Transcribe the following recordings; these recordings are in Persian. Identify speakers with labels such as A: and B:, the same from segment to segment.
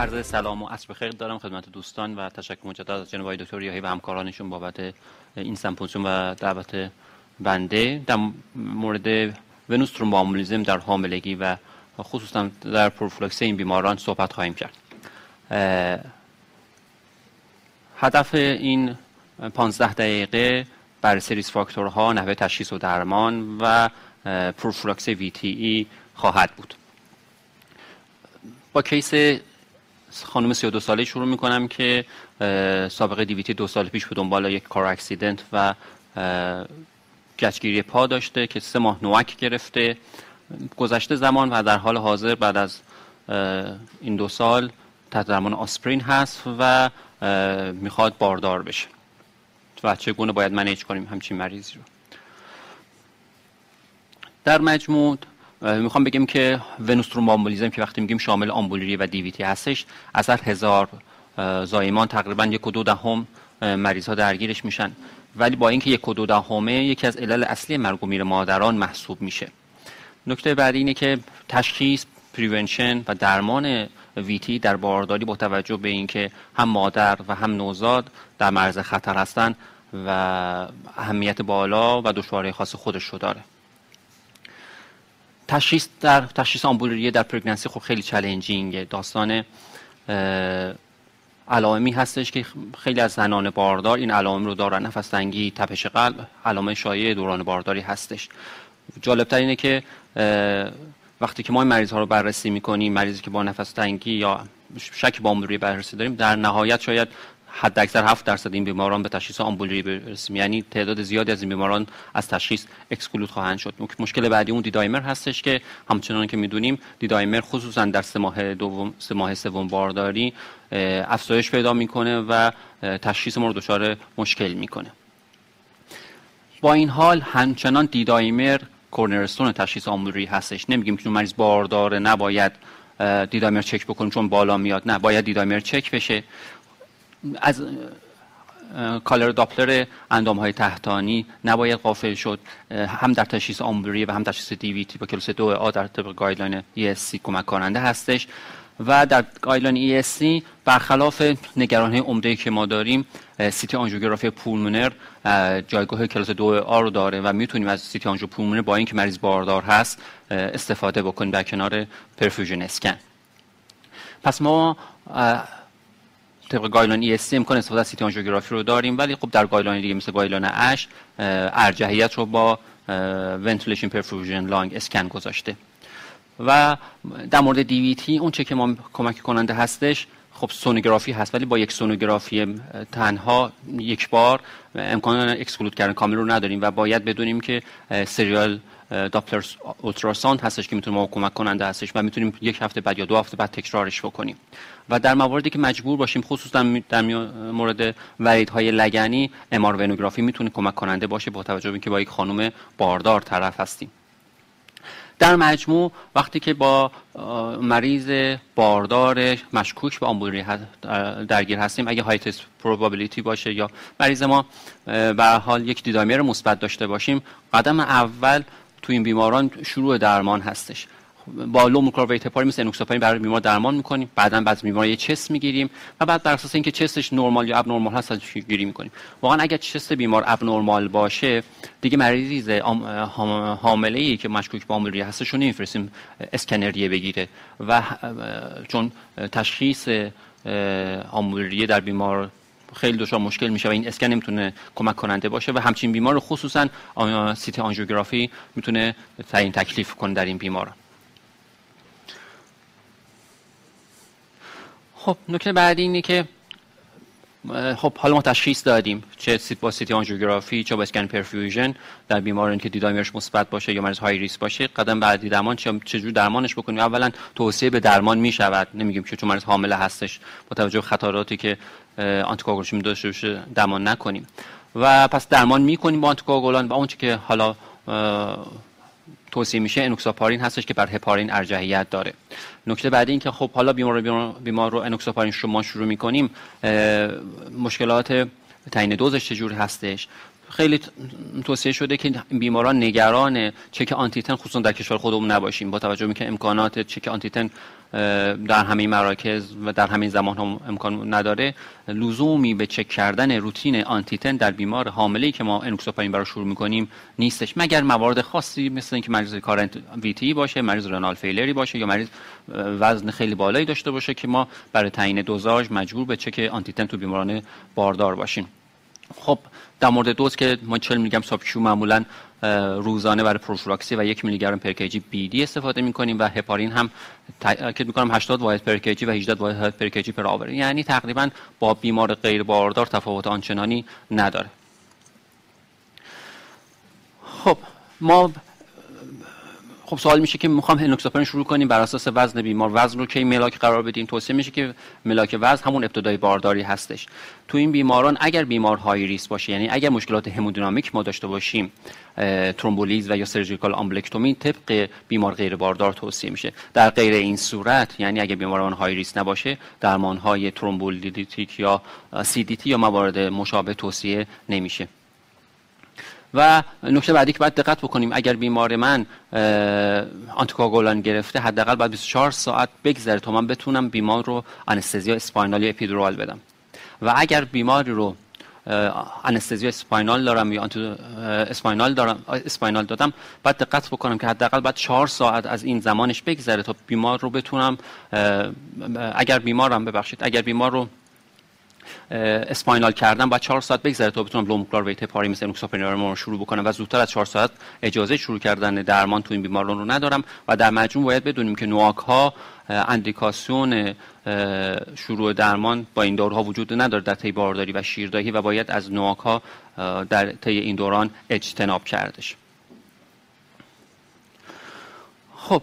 A: عرض سلام و عصر بخیر دارم خدمت دوستان و تشکر مجدد از جناب دکتر یاهی و همکارانشون بابت این سمپوزیوم و دعوت بنده. در مورد venous thromboembolism در حاملگی و خصوصا در پروفیلاکسی این بیماران صحبت خواهیم کرد. هدف این 15 دقیقه بررسی risk factor ها نحوه تشخیص و درمان و پروفیلاکسی VTE خواهد بود. با کیس خانم 32 ساله شروع می‌کنم که سابقه دیویتی دو سال پیش به دنبال یک کار اکسیدنت و گچگیری پا داشته که سه ماه نوک گرفته. گذشته زمان و در حال حاضر بعد از این دو سال تحت درمان آسپرین هست و می‌خواد باردار بشه. و چگونه باید منیج کنیم همچین مریضی رو. در مجموع می‌خوام بگم که venous thromboembolism که وقتی میگیم شامل آمبولی ریه و DVT هستش از هر هزار زایمان تقریبا یک و دو دهم مریض ها درگیرش میشن. ولی با اینکه یک و دو دهمه یکی از علل اصلی مرگ و میر مادران محسوب میشه. نکته بعدی اینه که تشخیص prevention و درمان VTE در بارداری با توجه به اینکه هم مادر و هم نوزاد در مرز خطر هستند و اهمیت بالا و دشواری خاص خودش رو داره. تشخیص در تشخیص آمبولریه در پرگننسی خب خیلی چالنجینگه داستان علائمی هستش که خیلی از زنان باردار این علائم رو دارن. نفس تنگی تپش قلب علائم شایع دوران بارداری هستش. جالبتر اینه که وقتی که ما این مریض ها رو بررسی می‌کنیم مریضی که با نفس تنگی یا شک با آمبولری بررسی داریم در نهایت شاید حد اکثر 7 درصد این بیماران به تشخیص آمبولری برسیم. یعنی تعداد زیادی از این بیماران از تشخیص اکسکلود خواهند شد. مشکل بعدی اون دیدایمر هستش که همچنان که می‌دونیم دیدایمر خصوصا در سه ماه دوم سه ماه سوم بارداری افزایش پیدا می‌کنه و تشخیص ما رو دچار مشکل می‌کنه. با این حال همچنان دیدایمر کورنرستون تشخیص آمبولری هستش. نمیگیم که مریض بارداره نباید D-dimer چک بکنیم چون بالا میاد. نه باید D-dimer چک بشه. از color Doppler اندام های تحتانی نباید غافل شد. هم در تشخیص آمبوری و هم تشخیص DVT با کلاس دو آ در طبق guideline ESC کمک کننده هستش و در guideline ESC برخلاف نگرانی عمده که ما داریم CT آنژیوگرافی pulmonary جایگاه کلاس دو آ رو داره و می‌تونیم از CT آنژیو pulmonary با اینکه مریض باردار هست استفاده بکنیم در کنار perfusion scan. پس ما طبق guideline ESC امکان استفاده از CT آنژیوگرافی رو داریم ولی خب در guideline دیگه مثل guideline ASH ارجحیت رو با ventilation perfusion lung scan گذاشته. و در مورد DVT اون چه که ما کمک کننده هستش خب سونوگرافی هست ولی با یک سونوگرافی تنها یک بار امکان exclude کردن کامل رو نداریم و باید بدونیم که سریال داپلر اولتراساوند هستش که می‌تونه ما کمک کننده هستش و می‌تونیم یک هفته بعد یا دو هفته بعد تکرارش بکنیم. و در مواردی که مجبور باشیم خصوصا در مورد وریدهای لگنی امار ونوگرافی می‌تونه کمک کننده باشه با توجه به اینکه با یک خانم باردار طرف هستیم. در مجموع وقتی که با مریض باردار مشکوک به آمبولری درگیر هستیم اگه های تست پروبابیلیتی باشه یا مریض ما به حال یک دیدامیر مثبت داشته باشیم قدم اول تو این بیماران شروع درمان هستش. با لو هپاری مثل انوکساپارین برای بیمار درمان می‌کنیم. بعدا بعد بیمار یه چست می‌گیریم و بعد بر اساس اینکه چستش نرمال یا اب نرمال هست گیری می‌کنیم. واقعا اگر چست بیمار اب نرمال باشه دیگه مریض حامله ای که مشکوک به آمبولیری هستش رو نمیفرستیم اسکنریه بگیره. و چون تشخیص آمبولی ریه در بیمار خیلی دچار مشکل میشه و این اسکن نمی‌تونه کمک کننده باشه و همچین بیمار خصوصا CT آنژیوگرافی می‌تونه تعیین تکلیف کنه در این بیماران خب نکته بعدی اینه که خب حالا ما تشخیص دادیم چه سیت با CT آنژیوگرافی چه با اسکن perfusion در بیمارانی که D-dimer ش مثبت باشه یا مریض high risk باشه. قدم بعدی درمان چجور درمانش بکنیم؟ اولا توصیه به درمان می شود نمیگیم که چون مریض حامله هستش. با توجه به خطراتی که آنتیکواگولشن داشته باشه درمان نکنیم. و پس درمان می‌کنیم با آنتیکواگولان و اونچه که حالا توصیه میشه انوکساپارین هستش که بر هپارین ارجحیت داره. نکته بعدی این که خب حالا بیمار رو بیمار رو انوکساپارین شما شروع می‌کنیم مشکلات تعیین دوزش چجور هستش؟ خیلی توصیه شده که بیماران نگران چک آنتیتن خصوصا در کشور خودمون نباشیم. با توجه به که امکانات چک آنتیتن در همه مراکز و در همه زمان هم امکان نداره لزومی به چک کردن روتین anti-ten در بیمار حامله که ما انوکساپارین برای شروع می‌کنیم نیستش. مگر موارد خاصی مثل اینکه مریض current VTE باشه مریض renal failure ی باشه یا مریض وزن خیلی بالایی داشته باشه که ما برای تعیین دوزاژ مجبور به چک anti-ten تو بیماران باردار باشیم. خب در مورد دوز که ما 40 میلی گرم subQ معمولا روزانه برای پروفیلاکسی و یک میلی گرم per kg BD استفاده می‌کنیم و هپارین هم تاکید می‌کنم 80 واحد پر کیجی و 18 واحد پر کیجی پر آور یعنی تقریبا با بیمار غیر باردار تفاوت آنچنانی نداره. خب ما خب سوال میشه که می‌خوام هنوکساپرین شروع کنیم بر اساس وزن بیمار. وزن رو کی ملاک قرار بدیم؟ توصیه میشه که ملاک وزن همون ابتدای بارداری هستش. تو این بیماران اگر بیمار های ریس باشه یعنی اگر مشکلات همودینامیک ما داشته باشیم ترومبولیز و یا surgical embolectomy طبق بیمار غیر باردار توصیه میشه. در غیر این صورت یعنی اگر بیماران high risk نباشه درمان های thrombolytic یا CDT یا موارد مشابه توصیه نمیشه. و نکته بعدی که باید دقت بکنیم اگر بیمار من آنتی‌کوآگولان گرفته حداقل باید 24 ساعت بگذره تا من بتونم بیمار رو anesthesia spinal یا epidural بدم. و اگر بیماری رو anesthesia spinal دارم یا spinal دارم spinal دادم باید دقت بکنم که حداقل بعد 4 ساعت از این زمانش بگذره تا بیمار رو بتونم اگر بیمارم ببخشید اگر بیمار رو spinal کردن بعد 4 ساعت بگذره تا بتونم low molecular weight heparin مثل انوکساپارین رو شروع بکنم و زودتر از 4 ساعت اجازه شروع کردن درمان تو این بیماران رو ندارم و در مجموع باید بدونیم که NOAC ها اندیکاسیون شروع درمان با این داروها وجود نداره در طی بارداری و شیردهی و باید از نواک ها در طی این دوران اجتناب کردش. خب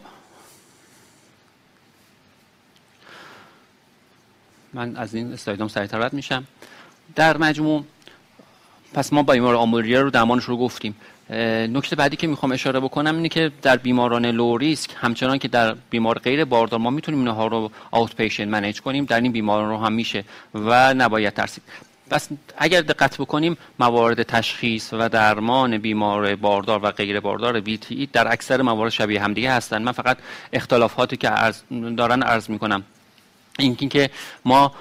A: من از این اسلایدام سریعتر رد میشم. در مجموع پس ما با بیمار آمولیه رو درمانش رو گفتیم. نکته بعدی که می‌خوام اشاره بکنم اینه که در بیماران لو ریسک همچنان که در بیمار غیر باردار ما می‌تونیم اینها رو آوت پیشنت منیج کنیم در این بیماران رو هم میشه و نباید ترسید. پس اگر دقت بکنیم موارد تشخیص و درمان بیمار باردار و غیر باردار وی در اکثر موارد شبیه همدیگه هستند من فقط اختلافاتی که دارن عرض می‌کنم. این که ما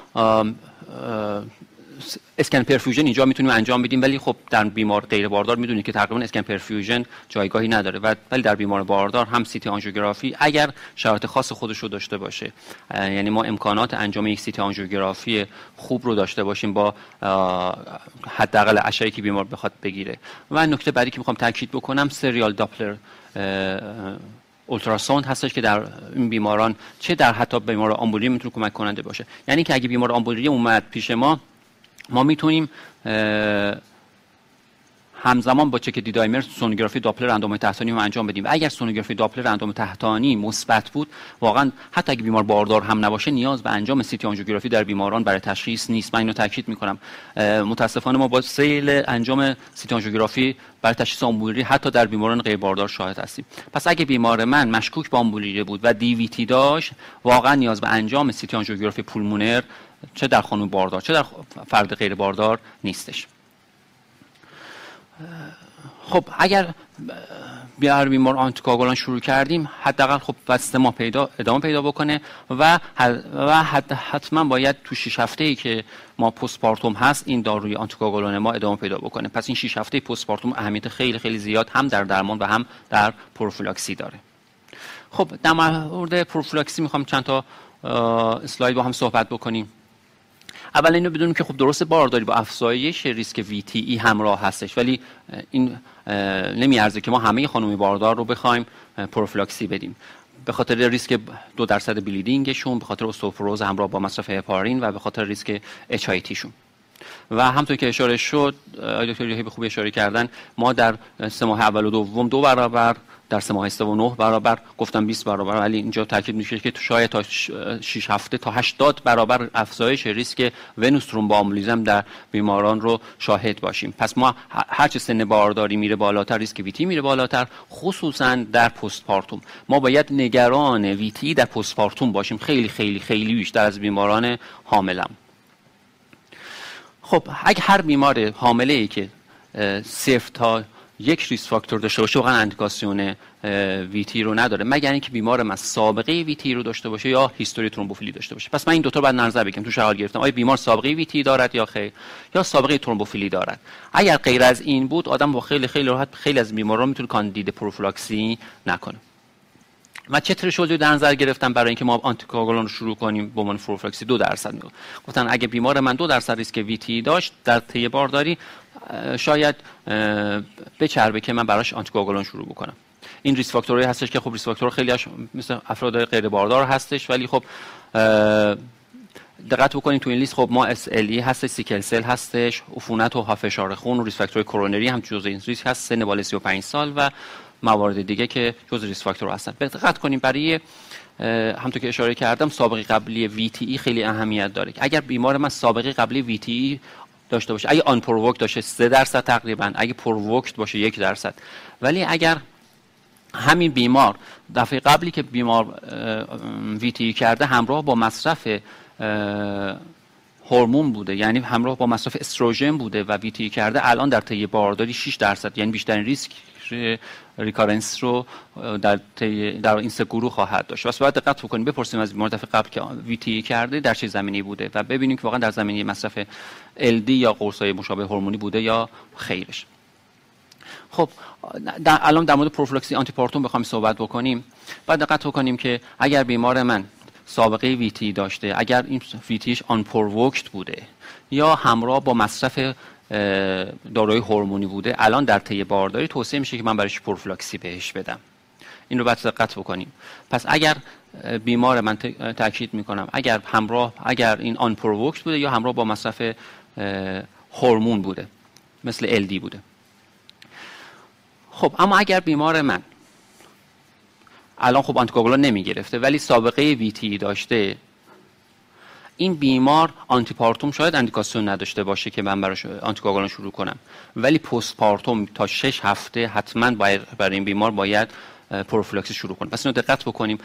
A: اسکن پرفیوژن اینجا می‌تونیم انجام بدیم ولی خب در بیمار غیر باردار می‌دونید که تقریبا اسکن پرفیوژن جایگاهی نداره. و ولی در بیمار باردار هم سیتی آنژیوگرافی اگر شرایط خاص خودش رو داشته باشه یعنی ما امکانات انجام یک سیتی آنژیوگرافی خوب رو داشته باشیم با حداقل اشعه‌ای که بیمار بخواد بگیره. و نکته بعدی که می‌خوام تاکید بکنم سریال داپلر اولتراساوند هستش که در این بیماران چه در حتی بیمار آمبولی می‌تونه کمک کننده باشه. یعنی که اگه بیمار آمبولی اومد پیش ما ما می‌تونیم همزمان با چک دیدایمر سونوگرافی داپلر اندام تحتانی رو انجام بدیم. اگر سونوگرافی داپلر اندام تحتانی مثبت بود واقعا حتی اگه بیمار باردار هم نباشه نیاز به انجام CT آنژیوگرافی در بیماران برای تشخیص نیست. من اینو تاکید می‌کنم. متاسفانه ما با سیل انجام CT آنژیوگرافی برای تشخیص آمبولی ریه حتی در بیماران غیر باردار شاهد هستیم. پس اگه بیمار من مشکوک به آمبولی ریه بود و DVT داشت واقعا نیاز به انجام CT آنژیوگرافی pulmonary چه در خانم باردار چه در فرد غیر باردار نیستش. خب اگر بیار بیمار آنتیکاگولان شروع کردیم حداقل خب بسته ما پیدا ادامه پیدا بکنه و و حتما باید تو 6 هفته ای که ما پست پارتوم هست این داروی آنتیکاگولان ما ادامه پیدا بکنه. پس این 6 هفته پست پارتوم اهمیت خیلی خیلی زیاد هم در درمان و هم در پروفیلاکسی داره. خب در مورد پروفیلاکسی می‌خوام چند تا اسلاید با هم صحبت بکنیم. اول اینو بدونیم که خب درست بارداری با افزایش ریسک ای همراه هستش ولی این نمیارزه که ما همه خانومی باردار رو بخوایم پروفیلاکسی بدیم. به خاطر ریسک دو درصد بلیدینگشون به خاطر استوپروز همراه با مصرف هپارین و به خاطر ریسک اچ شون و همطور که اشاره شد دکتر به خوبی اشاره کردن ما در سه ماه اول و دوم دو برابر در سه ماه و نه برابر. گفتم 20 برابر. ولی اینجا تاکید میشه که شاید تا 6 هفته تا 80 برابر افزایش ریسک venous thromboembolism در بیماران رو شاهد باشیم. پس ما هر چه سن بارداری میره بالاتر ریسک VTE میره بالاتر خصوصا در postpartum ما باید نگران VTE در postpartum باشیم. خیلی خیلی خیلی بیشتر از بیماران حاملم. خب اگه هر بیمار حامله ای که صفر تا یک risk factor داشته باشه واقعا اندیکاسیون VTE رو نداره. مگر اینکه بیمار من سابقه VTE رو داشته باشه یا history ترومبوفیلی داشته باشه. پس من این دو تا باید نظر بگیرم. تو حال گرفتم. آیا بیمار سابقه VTE دارد یا خیر؟ یا سابقه ترومبوفیلی دارد؟ اگر غیر از این بود آدم با خیلی خیلی راحت خیلی از بیماران می‌تونه کاندید پروفیلاکسی نکنه. من چه threshold ی در نظر گرفتم برای اینکه ما آنتیکاگولان رو شروع کنیم به عنوان پروفیلاکسی دو درصد میگم گفتن اگه بیمار من دو درصد ریسک VTE داشت در طی بارداری شاید بچربه که من براش آنتیکاگولان شروع بکنم. این risk factor ی هستش که خب risk factor خیلی مثل افراد غیر باردار هستش ولی خب دقت بکنید تو این لیست خب ما SLE هست sickle cell هستش عفونت و فشار خون و risk factor کرونری هم جزء این ریسک هست سن بالا 35 سال و موارد دیگه که جزء risk factor هستن. دقت کنیم برای همونطور که اشاره کردم سابقه قبلی VTE خیلی اهمیت داره. اگر بیمار من سابقه قبلی VTE داشته باشه. اگه unprovoked داشته 3 درصد تقریبا. اگه provoked باشه یک درصد. ولی اگر همین بیمار دفعه قبلی که بیمار ویتی کرده همراه با مصرف هورمون بوده. یعنی همراه با مصرف استروژن بوده و ویتی کرده الان در طی بارداری 6 درصد. یعنی بیشترین ریسک ریکارنس رو در در این سه گروه خواهد داشت. واسه باید دقت بکنیم. بپرسیم از بیمار دفعه قبل که ویتی کرده در چه زمینی بوده و ببینیم که واقعا در زمینه مصرف LD یا قرصای مشابه هورمونی بوده یا خیرش. خب در الان در مورد پروفیلاکسی antepartum بخوام صحبت بکنیم. باید دقت بکنیم که اگر بیمار من سابقه VTE داشته اگر این VTE ش unprovoked بوده یا همراه با مصرف داروی هورمونی بوده الان در طی بارداری توصیه میشه که من برایش پروفیلاکسی بهش بدم. این رو باید دقت بکنیم. پس اگر بیمار من تاکید می‌کنم اگر همراه اگر این unprovoked بوده یا همراه با مصرف هورمون بوده مثل LD بوده. خب اما اگر بیمار من الان خب آنتیکوگولان نمی گرفته ولی سابقه ویتی داشته این بیمار آنتیپارتوم شاید اندیکاسیون نداشته باشه که من براش آنتیکوگولان شروع کنم. ولی پست پارتوم تا 6 هفته حتما برای این بیمار باید پروفیلاکسی شروع کنیم. پس اینو دقت بکنیم.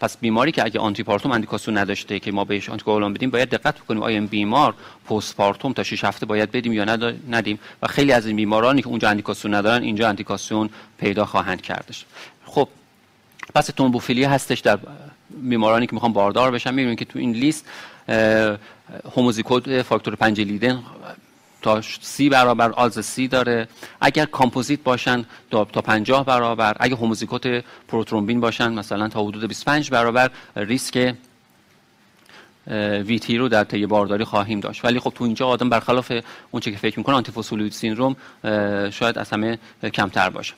A: پس بیماری که اگه آنتی پارتوم اندیکاسیون نداشته که ما بهش آنتیکوگولان بدیم باید دقت بکنیم آیا این بیمار postpartum تا 6 هفته باید بدیم یا ندیم. و خیلی از این بیمارانی که اونجا اندیکاسیون ندارن اینجا اندیکاسیون پیدا خواهند کردش. خب پس ترومبوفیلی هستش در بیمارانی که می‌خوان باردار بشن می‌بینید که تو این لیست هوموزیگوت فاکتور پنج لیدن تا سی برابر odds سی داره. اگر کامپوزیت باشن تا 50 برابر. اگر هوموزیگوت پروترومبین باشن مثلا تا حدود 25 برابر ریسک ویتی رو در طی بارداری خواهیم داشت. ولی خب تو اینجا آدم برخلاف اون که فکر می‌کنه آنتی سیندروم شاید از همه کمتر باشه.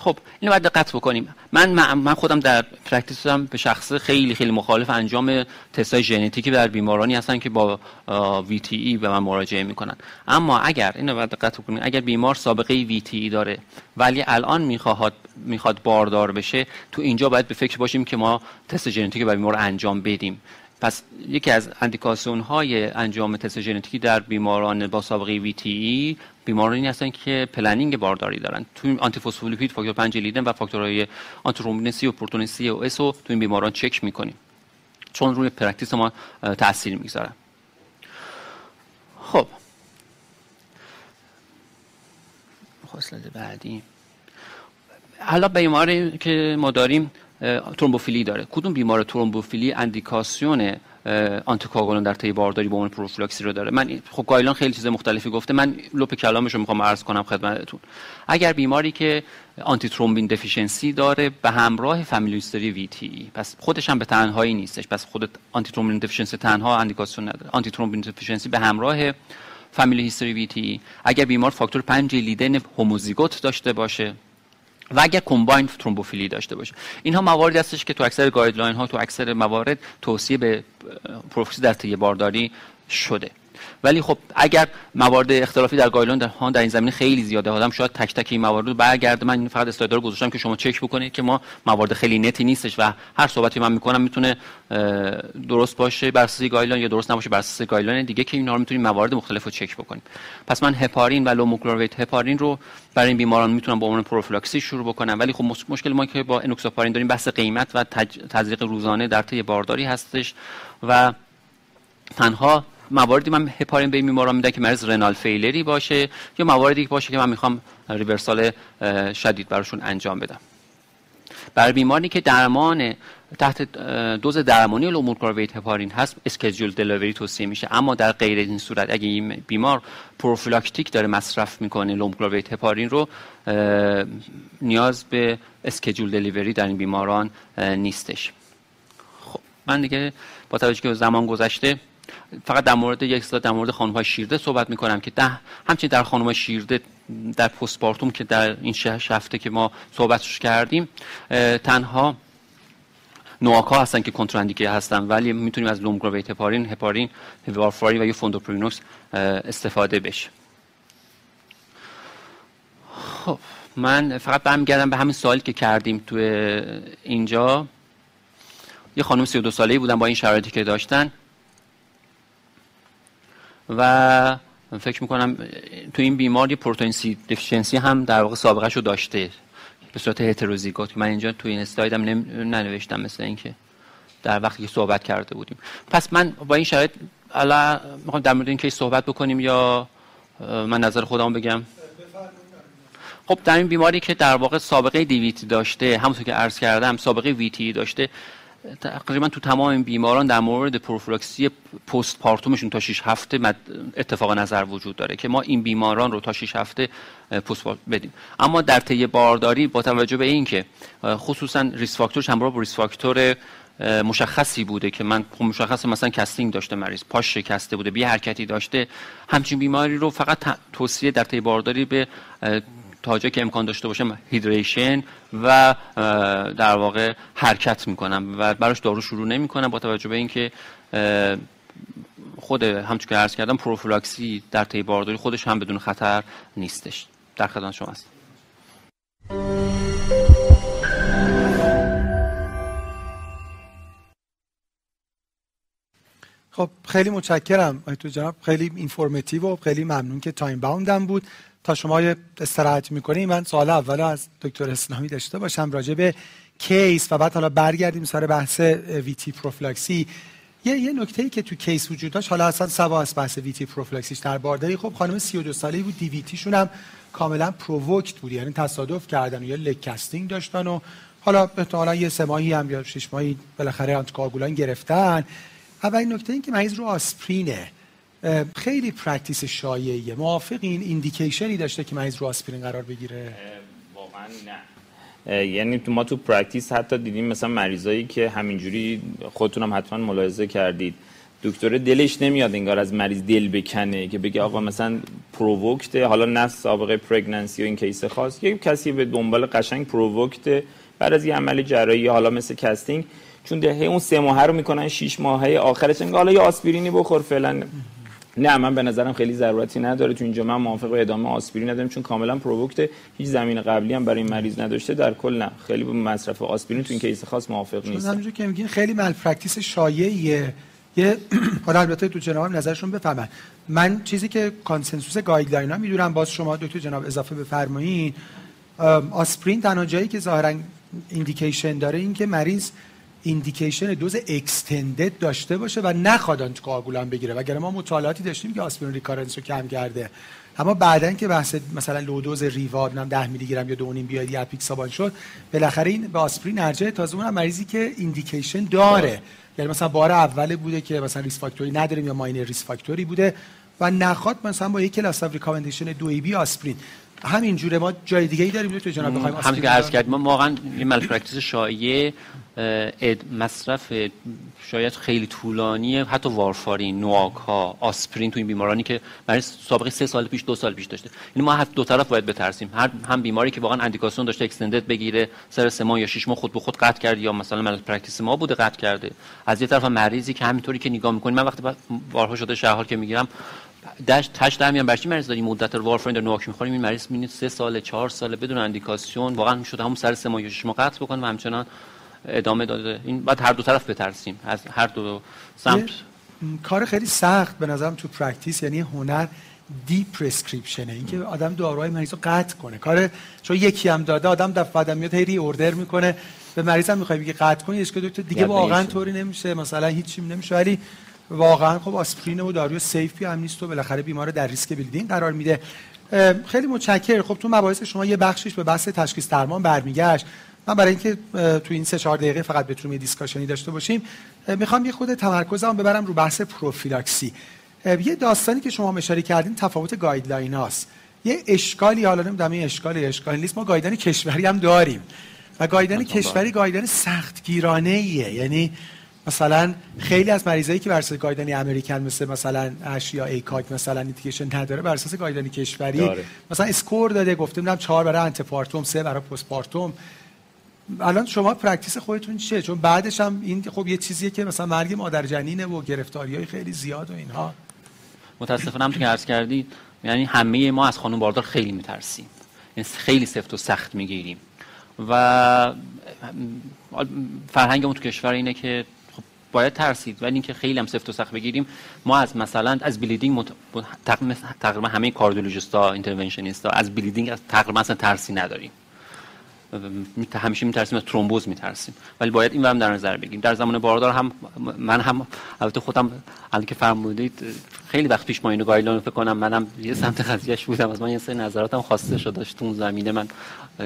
A: خب اینو باید دقت بکنیم. من من خودم در پرکتیسم به شخص خیلی خیلی مخالف انجام تستای ژنتیکی در بیمارانی هستن که با وی به من مراجعه می‌کنن. اما اگر اینو باید دقت بکنیم اگر بیمار سابقه وی تی ای داره ولی الان می‌خواد می‌خواد باردار بشه تو اینجا باید به فکر باشیم که ما تست ژنتیکی برای بیمار انجام بدیم. پس یکی از اندیکاسیون های انجام تست ژنتیکی در بیماران با سابقه VTE بیمارانی هستن که planning بارداری دارن تو آنتی فسفولیپید فاکتور 5 لیدن و فاکتورهای آنتی سی و پروتئین C و S رو تو این بیماران چک می‌کنیم. چون روی practice ما تاثیر می‌گذارن خب. اسلاید بعدی. حالا بیماری که ما داریم ترومبوفیلی داره. کدوم بیمار ترومبوفیلی اندیکاسیون آنتیکاگولان در طی بارداری به عنوان پروفیلاکسی رو داره؟ من خب guideline خیلی چیز مختلفی گفته. من لپ کلامش رو می‌خوام عرض کنم خدمتتون. اگر بیماری که antithrombin deficiency داره به همراه family history VTE پس خودش هم به تنهایی نیستش. پس خود antithrombin deficiency تنها اندیکاسیون نداره. antithrombin deficiency به همراه family history VTE اگر بیمار فاکتور 5 لیدن هوموزیگوت داشته باشه و اگر combined ترومبوفیلی داشته باشه. اینها مواردی هستش که تو اکثر guideline ها تو اکثر موارد توصیه به پروفیلاکسی در طی بارداری شده. ولی خب اگر موارد اختلافی در guideline ها در این زمینه خیلی زیاده آدم شاید تک تک این موارد رو برگرده. من فقط اسلاید رو گذاشتم که شما چک بکنید که ما موارد خیلی نتی نیستش و هر صحبتی من می‌کنم می‌تونه درست باشه بر اساس guideline یا درست نباشه بر اساس guideline دیگه که اینا رو می‌تونیم موارد مختلف رو چک بکنیم. پس من هپارین و low molecular weight heparin رو برای این بیماران می‌تونم با عنوان پروفیلاکسی شروع بکنم. ولی خب مشکل ما که با انوکساپارین داریم بحث قیمت و تزریق روزانه در طی بارداری هستش و تنها مواردی من هپارین به این بیماران که مریض renal failure ی باشه یا مواردی باشه که من می‌خوام reversal شدید براشون انجام بدم. برای بیماری که درمان تحت دوز درمانی low molecular weight heparin هست scheduled delivery توصیه میشه. اما در غیر این صورت اگه این بیمار prophylactic داره مصرف می‌کنه low molecular weight heparin رو نیاز به scheduled delivery در این بیماران نیستش. خب من دیگه با توجه که زمان گذشته فقط در مورد یک اسلاید در مورد خانم های شیرده صحبت می‌کنم که ده همچنین در خانم شیرده در postpartum که در این شش هفته که ما صحبتش کردیم تنها NOAC ها هستن که کنتراندیکه هستن ولی می‌تونیم از low molecular weight heparin هپارین وارفارین و یا fondaparinux استفاده بشه. خب من فقط برمیگردم به همین سوالی که کردیم تو اینجا. یه خانم 32 ساله‌ای بودن با این شرایطی که داشتن. و فکر می‌کنم تو این بیمار یه پروتئین سی دفیشنسی هم در واقع سابقه رو داشته به صورت هتروزیگوت من اینجا تو این اسلایدم ننوشتم مثل اینکه در وقتی که صحبت کرده بودیم. پس من با این شرایط الان می‌خوام در مورد این کیس صحبت بکنیم یا من نظر خودم بگم؟ خب در این بیماری که در واقع سابقه دیویتی داشته همونطور که عرض کردم سابقه ویتی داشته تقریبا تو تمام این بیماران در مورد پروفلاکسی postpartum شون تا 6 هفته اتفاق نظر وجود داره که ما این بیماران رو تا 6 هفته پست بدیم. اما در طی بارداری با توجه به اینکه خصوصا risk factor ش همراه با risk factor مشخصی بوده که من خب مشخص مثلا casting داشته مریض پاش شکسته بوده بی حرکتی داشته همچین بیماری رو فقط توصیه در طی بارداری به تا جایی که امکان داشته باشم hydration و در واقع حرکت می‌کنم و براش دارو شروع نمی‌کنم با توجه به اینکه خود همچون که عرض کردم پروفیلاکسی در طی بارداری خودش هم بدون خطر نیستش. در خدمت شما است
B: خب خیلی متشکرم دکتر جناب. خیلی informative و خیلی ممنون که time-bound م بود. تا شما استراحت می‌کنیم من سوال اول از دکتر اسلامی داشته باشم راجع به case و بعد حالا برگردیم سر بحث VTE prophylaxis. یه یه نکته ای که تو case وجود داشت حالا اصلا سوا از بحث VTE prophylaxis ش در بارداری خب خانم 32 ساله‌ای بود DVT شون هم کاملا provoked بود یعنی تصادف کردن و یا لک داشتن و حالا احتمالاً یه سه ماهی هم یا شش ماهی بالاخره آنتیکاگولان گرفتن. اولین نکته این که مریض رو آسپرینه خیلی practice شایعیه. موافق این indication ی داشته که مریض رو آسپرین قرار بگیره؟
C: واقعا نه. یعنی تو ما تو practice حتی دیدیم مثلا مریضایی که همینجوری خودتونم حتما ملاحظه کردید. دکتر دلش نمیاد انگار از مریض دل بکنه که بگه آقا مثلا provoked ه حالا نه سابقه pregnancy و این case خاص. یه کسی به دنبال قشنگ provoked ه بعد از یه عمل جراحی حالا مثل casting چون دهه اون سه ماهه رو می‌کنن 6 ماهه آخرش انگار حالا یه آسپرینی بخور فعلا نه من به نظرم خیلی ضرورتی نداره. تو اینجا من موافق ادامه آسپرین ندارم چون کاملا provoked هیچ زمینه قبلی هم برای این مریض نداشته. در کل نه خیلی به مصرف آسپرین تو این case خاص موافق نیست.
B: همونجوری که میگین خیلی مال practice شایعیه. یه حالا البته دکتر جناب نظرشون بفرمان. من چیزی که consensus guideline ها می‌دونم باز شما دکتر جناب اضافه بفرمایید آسپرین تنها جایی که ظاهرا indication داره این که مریض indication دوز extended داشته باشه و نخواد آنتیکواگولان بگیره. وگرنه ما مطالعاتی داشتیم که آسپرین recurrence رو کم کرده. اما بعدا که بحث مثلا لودوز ریواد نم 10 میلی گرم یا 2.5 بیاد یا اپیکسابان شد بالاخره این به آسپرین ارجاع. تازه اون مریضی که ایندیکیشن داره. یعنی مثلا بار اول بوده که مثلا ریس فاکتوری نداریم یا ماینر ریس فاکتوری بوده و نخواد مثلا با یک کلاس اف ریکامندیشن 2 بی آسپرین. همین جوره ما جای دیگه ای داریم تو جناب بخوایم
A: همین که عرض کردیم ما واقعا این مال پرکتیس شایعه مصرف شاید خیلی طولانی حتی وارفارین نواک ها آسپرین تو این بیمارانی که برای سابقه سه سال پیش دو سال پیش داشته. یعنی ما دو طرف باید بترسیم. هر هم بیماری که واقعا اندیکاسیون داشته اکستندد بگیره سر سه ماه یا شش ماه خود به خود قطع کرد یا مثلا مال پرکتیس ما بوده قطع کرده. از یه طرف مریضی که همینطوری که نگاه می‌کنیم من وقتی بارها شده شهر که می‌گیرم داش تاش میان برچی مریض داریم مدت وارفرین در نواک می‌خوریم. این مریض مینید سه سال چهار سال بدون اندیکاسیون. واقعا می‌شد همون سر سه ماه یا شش ماه قطع بکنه و همچنان ادامه داده. این بعد هر دو طرف بترسیم. از هر دو سمت.
B: کار خیلی سخت به نظرم تو practice یعنی هنر deprescription ه اینکه آدم داروهای مریض رو قطع کنه. کار چون یکی هم داده آدم دفعه آدم میاد هی order می‌کنه. به مریض هم می‌خوای بگی قطع کنی که دکتر دیگه واقعا طوری نمیشه. مثلا هیچی نمیشه. ولی واقعا خب آسپرین و داروی safe ی هم نیست و بالاخره بیمار در ریسک bleeding قرار میده. خیلی متشکرم. خب تو مباحث شما یه بخشش به بحث تشخیص درمان برمیگشت. من برای اینکه تو این سه چهار دقیقه فقط بتونیم یه discussion ی داشته باشیم می‌خوام یه خود تمرکزم ببرم رو بحث پروفیلاکسی. یه داستانی که شما اشاره کردین تفاوت guideline هاست. یه اشکالی حالا نمی‌دونم این اشکال اشکالی نیست ما guideline کشوری هم داریم. و guideline کشوری guideline سختگیرانه ایه یعنی مثلا خیلی از مریضایی که بر اساس guideline ی American مثل مثلا ASH یا ACOG مثلا indication نداره بر اساس guideline ی کشوری داره. مثلا score داده گفته می‌دونم 4 برای antepartum 3 برای postpartum. الان شما practice خودتون چیه؟ چون بعدش هم این خب یه چیزیه که مثلا مرگ مادر جنینه و گرفتاری های خیلی زیاد و اینها.
A: متاسفانه هم که عرض کردید یعنی همه ما از خانم باردار خیلی میترسیم. یعنی خیلی سفت و سخت می‌گیریم. و فرهنگمون تو کشور اینه که باید ترسید. ولی اینکه خیلی هم سفت و سخت بگیریم ما از مثلا از bleeding مت... تقریبا همه کاردیولوژیستا interventionist ا از bleeding تقریبا اصلا ترسی نداریم. همیشه میترسیم از ترومبوز میترسیم. ولی باید این هم در نظر بگیریم. در زمان باردار هم من هم البته خودم الان که فرمودید خیلی وقت پیش ما اینو guideline فکر کنم منم یه سمت قضیهش بودم. از من یه سری نظراتم خواسته شده داشت تو زمینه من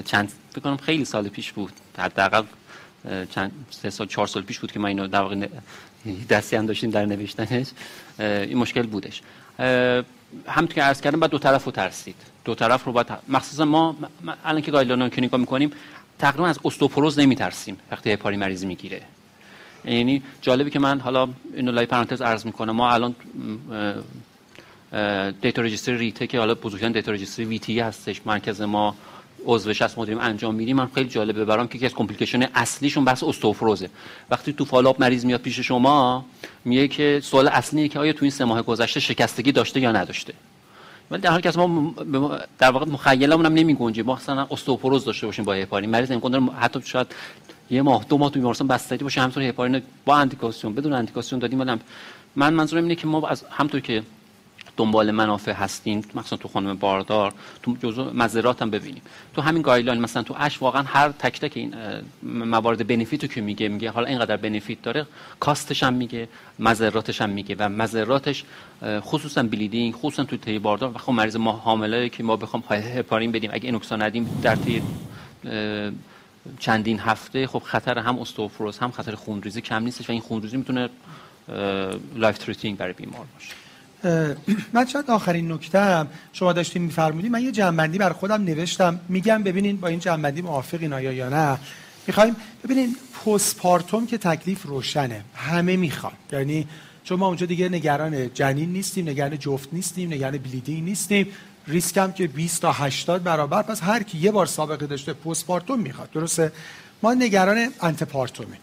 A: چند فکر خیلی سال پیش بود. حداقل چند سه سال چهار سال پیش بود که ما اینو در واقع دستی هم داشتیم در نوشتنش. این مشکل بودش. هم که عرض کردم باید دو طرف رو ترسید. دو طرف رو باید مخصوصا ما الان که guideline کلینیکا می‌کنیم تقریبا از استئوپروز نمیترسیم وقتی هپارین مریض می‌گیره. یعنی جالبی که من حالا اینو لای پرانتز عرض می‌کنم. ما الان data registry RIETE که حالا بزرگترین data registry VTE هستش. مرکز ما عضوش هست ما انجام میدیم من خیلی جالبه برام که یکی از complication اصلیشون بحث استئوپروزه. وقتی تو follow-up مریض میاد پیش شما میگه که سوال اصلی که آیا تو این سه ماه گذشته شکستگی داشته یا نداشته؟ ولی در حالی که ما در واقع مخیلمون هم نمی گنجه ما مثلا استئوپروز داشته باشیم با هپارین. مریض امکان حتی شاید یه ماه دو ماه تو بیمارستان بستری باشه همونطور هپارین با اندیکاسیون بدون اندیکاسیون دادیم. ولی من منظورم اینه که ما از همونطور که دنبال منافع هستیم مثلا تو خانم باردار تو جزء مضرات هم ببینیم. تو همین guideline مثلا تو ASH واقعا هر تک تک این موارد benefit و که میگه میگه حالا اینقدر benefit داره cost ش هم میگه مضراتش هم میگه و مضراتش خصوصا bleeding خصوصا تو تی باردار. و خب مریض ما حامله که ما بخوام هپارین بدیم. اگه انوکسا ندیم در طی چندین هفته خب خطر هم استئوپروز هم خطر خونریزی کم نیستش و این خونریزی می‌تونه life threatening برای بیمار باشه.
B: من شاید آخرین نکته شما داشتین میفرمودین. من یه جمع‌بندی برا خودم نوشتم. میگم ببینین با این جمع‌بندی موافقین آیا یا نه. می‌خوایم ببینین postpartum که تکلیف روشنه. همه می‌خوان. یعنی چون ما اونجا دیگه نگران جنین نیستیم نگران جفت نیستیم نگران bleeding نیستیم. ریسک هم که 20 تا 80 برابر. پس هر کی یه بار سابقه داشته postpartum می‌خواد. درسته؟ ما نگران antepartum یم.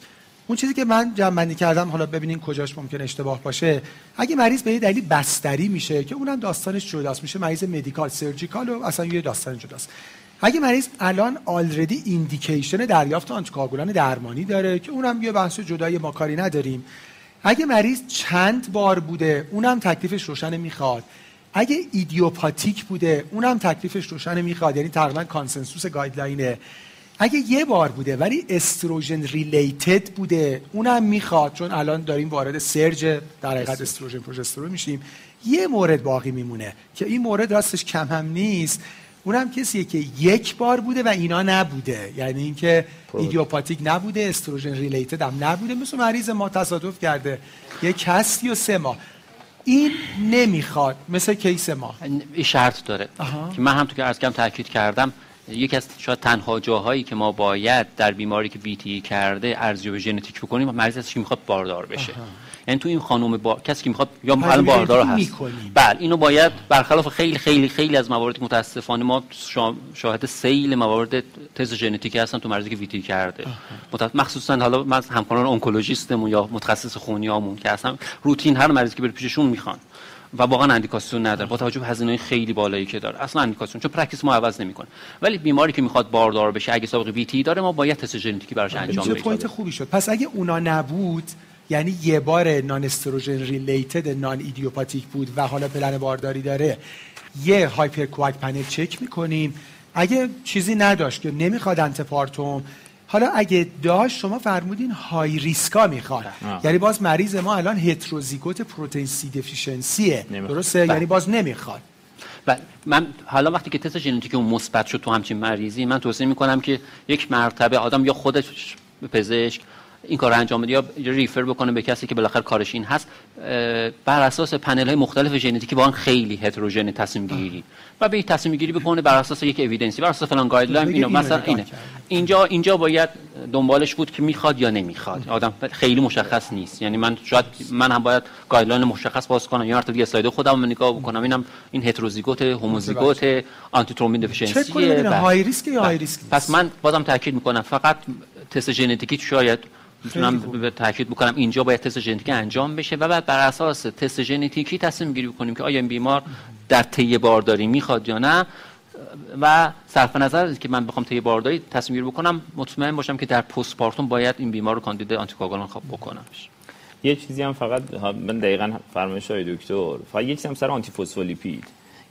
B: اون چیزی که من جمع کردم حالا ببینین کجاش ممکن اشتباه باشه. اگه مریض به یه دلیل بستری میشه که اونم داستانش جداست میشه مریض medical surgical و اصلا یه داستان جداست. اگه مریض الان already indication دریافت آنتی‌کوآگولان درمانی داره که اونم یه بحث جدای ما کاری نداریم. اگه مریض چند بار بوده اونم تکلیفش روشن می‌خواد. اگه ایدیوپاتیک بوده اونم تکلیفش روشن می‌خواد یعنی تقریبا consensus guideline ه اگه یه بار بوده ولی estrogen related بوده اونم می‌خواد چون الان داریم وارد surge در حقیقت استروژن پروژسترون میشیم. یه مورد باقی میمونه که این مورد راستش کم هم نیست. اونم کسیه که یک بار بوده و اینا نبوده. یعنی اینکه ایدیوپاتیک نبوده estrogen related هم نبوده. مثل مریض ما تصادف کرده. یک هستی و سه ماه. این نمی‌خواد. مثل case ما.
A: این شرط داره. که من هم تو که عرض کردم تاکید کردم یکی از شاید تنها جاهایی که ما باید در بیماری که ویتی کرده ارزیابی ژنتیک بکنیم مریض که می‌خواد باردار بشه. یعنی تو این خانم با کسی که می‌خواد یا الان باردار هست. بله اینو باید برخلاف خیلی خیلی خیلی از موارد متاسفانه ما شاهد سیل موارد تز ژنتیکی هستن تو مریضی که ویتی کرده. مخصوصا حالا من همکاران اونکولوژیستمون یا متخصص خونیامون که اصلا روتین هر مریضی که بره پیششون می‌خوان. و واقعا اندیکاسیون نداره. با توجه به هزینه خیلی بالایی که داره. اصلا اندیکاسیون چون practice ما عوض نمی‌کنه. ولی بیماری که می‌خواد باردار بشه اگه سابقه VTE داره ما باید تست ژنتیکی براش انجام بدیم.
B: point خوبی شد. پس اگه اونا نبود یعنی یه بار non estrogen related non idiopathic بود و حالا پلن بارداری داره یه hypercoag panel چک می‌کنیم. اگه چیزی نداشت که نمی‌خواد antepartum حالا اگه داشت شما فرمودین high risk ا می‌خواد یعنی باز مریض ما الان هتروزیگوت protein C deficiency ه. درسته؟ یعنی باز نمی‌خواد.
A: و من حالا وقتی که تست ژنتیکی اون مثبت شد تو همچین مریضی من توصیه می‌کنم که یک مرتبه آدم یا خودش پزشک این کار انجام بده یا refer بکنه به کسی که بالاخره کارش این هست بر اساس پنل های مختلف ژنتیکی با خیلی هتروژن تصمیم گیری و به تصمیم گیری بکنه بر اساس یک evidence ی بر اساس فلان guideline اینو مثلا اینه. اینجا اینجا باید دنبالش بود که می‌خواد یا نمی‌خواد. آدم خیلی مشخص نیست. یعنی من شاید من هم باید guideline مشخص باز کنم. یا مرتبه اسلاید خودم نگاه بکنم. اینم این هتروزیگوت هوموزیگوت antithrombin deficiency ه
B: high risk یا high risk
A: پس من بازم تاکید می‌کنم. فقط تست ژنتیکی شاید می‌تونم به تاکید بکنم اینجا باید تست ژنتیکی انجام بشه و بعد بر اساس تست ژنتیکی تصمیم گیری بکنیم که آیا این بیمار در طی بارداری می‌خواد یا نه. و صرف نظر که من بخوام طی بارداری تصمیم گیری بکنم مطمئن باشم که در postpartum باید این بیمار رو کاندید آنتی‌کوآگولان خواب بکنم
C: یه چیزی هم فقط من دقیقاً فرمایش های دکتر فقط یک چیزی هم سر آنتی فسفولیپید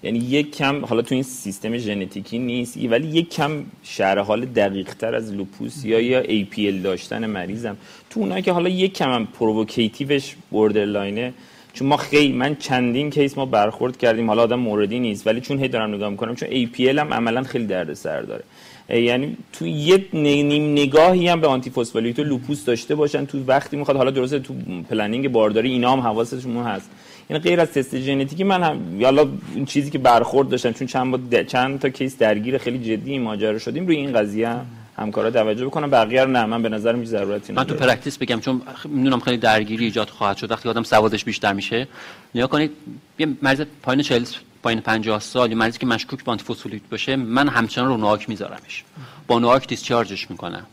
C: یعنی یک کم حالا تو این سیستم ژنتیکی نیست ولی یک کم شرح حال دقیق تر از لوپوس یا یا APL داشتن مریضم. تو اونایی که حالا یک کم هم provocative ش borderline ه چون ما خیلی من چندین case ما برخورد کردیم حالا آدم موردی نیست ولی چون هی دارم نگاه می‌کنم چون APL هم عملا خیلی دردسر داره. یعنی تو یه نیم نگاهی هم به آنتی فسفولیپید و لوپوس داشته باشن تو وقتی می‌خواد حالا درسته تو planning بارداری اینا هم حواسشون هست. یعنی غیر از تست ژنتیکی من هم یالا این چیزی که برخورد داشتم چون چند چند تا case درگیر خیلی جدی این ماجرا شدیم روی این قضیه همکارا توجه بکنم. بقیه رو نه من به نظر میاد ضرورتی
A: من تو practice بگم چون می‌دونم خیلی درگیری ایجاد خواهد شد. وقتی آدم سوادش بیشتر میشه نگاه کنید یه مریض پایین 40 پایین 50 سال مریضی که مشکوک به آنتیفوسفولیت باشه من همچنان رو نواک میذارمش. با نواک دیسچارجش می‌کنم.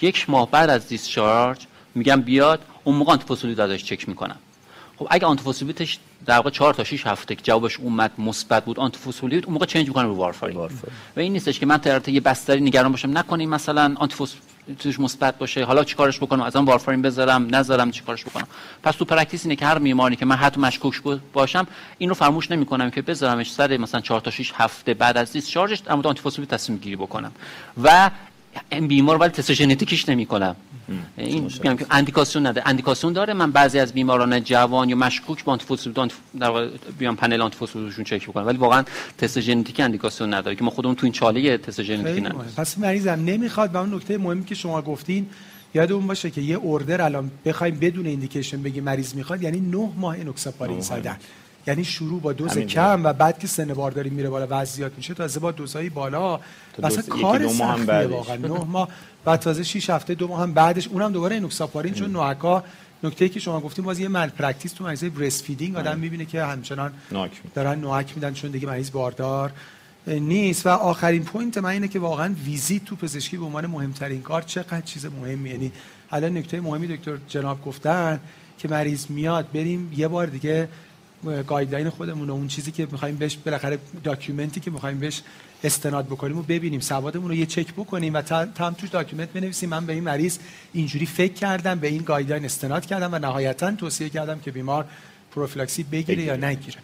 A: یک ماه بعد از دیسچارج میگم بیاد اون موقع آنتیفوسفولیت ازش چک می‌کنم. خب اگه آنتیفوسفولیتش در واقع 4 تا 6 هفته که جوابش اومد مثبت بود آنتیفوسفولیت اون موقع چنج می‌کنه رو وارفارین و این نیستش که من طرف یه بستری نگران باشم. نکنیم مثلا آنتیفوسفولیتش مثبت باشه حالا چیکارش بکنم؟ از آن وارفارین بذارم نذارم چیکارش بکنم؟ پس تو practice اینه که هر بیماری که من حتی مشکوک باشم این رو فراموش نمی‌کنم که بذارمش سر مثلا 4 تا 6 هفته بعد از discharge ش اما آنتی‌فسفولیپید تصمیم گیری بکنم. و این بیمار ولی تست ژنتیکیش نمی‌کنم. این میگم که اندیکاسیون نده. اندیکاسیون داره من بعضی از بیماران جوان یا مشکوک با آنتی‌فسفولیپید در واقع بیام پنل آنتیفوسفولیتشون چک بکنم ولی واقعا تست ژنتیکی اندیکاسیون نداره که ما خودمون تو این چاله تست ژنتیکی نداریم.
B: پس مریضم نمی‌خواد و اون نکته مهمی که شما گفتین یادمون باشه که یه order الان بخوایم بدون indication بگی مریض می‌خواد یعنی 9 ماه انوکساپارین زدن یعنی شروع با دوز کم و بعد که سن بارداری میره بالا وزن زیاد میشه تازه با دوزهای بالا. مثلا کار سختیه واقعا. 9 ماه بعد تازه 6 هفته دو ماه هم بعدش. اونم دوباره انوکساپارین چون NOAC ا نکته که شما گفتیم باز یه malpractice تو مریض breast feeding آدم می‌بینه که همچنان دارن NOAC میدن چون دیگه مریض باردار نیست. و آخرین point من اینه که واقعا ویزیت تو پزشکی به عنوان مهمترین کار چقدر چیز مهمی یعنی الان نکته مهمی دکتر جناب گفتن که مریض میاد بریم یه بار دیگه guideline خودمون و اون چیزی که می‌خوایم بهش بالاخره document ی که می‌خوایم بهش استناد بکنیم و ببینیم. سوادمون رو یه چک بکنیم و تا توش document بنویسیم. من به این مریض اینجوری فکر کردم به این guideline استناد کردم و نهایتا توصیه کردم که بیمار پروفیلاکسی بگیره یا نگیره.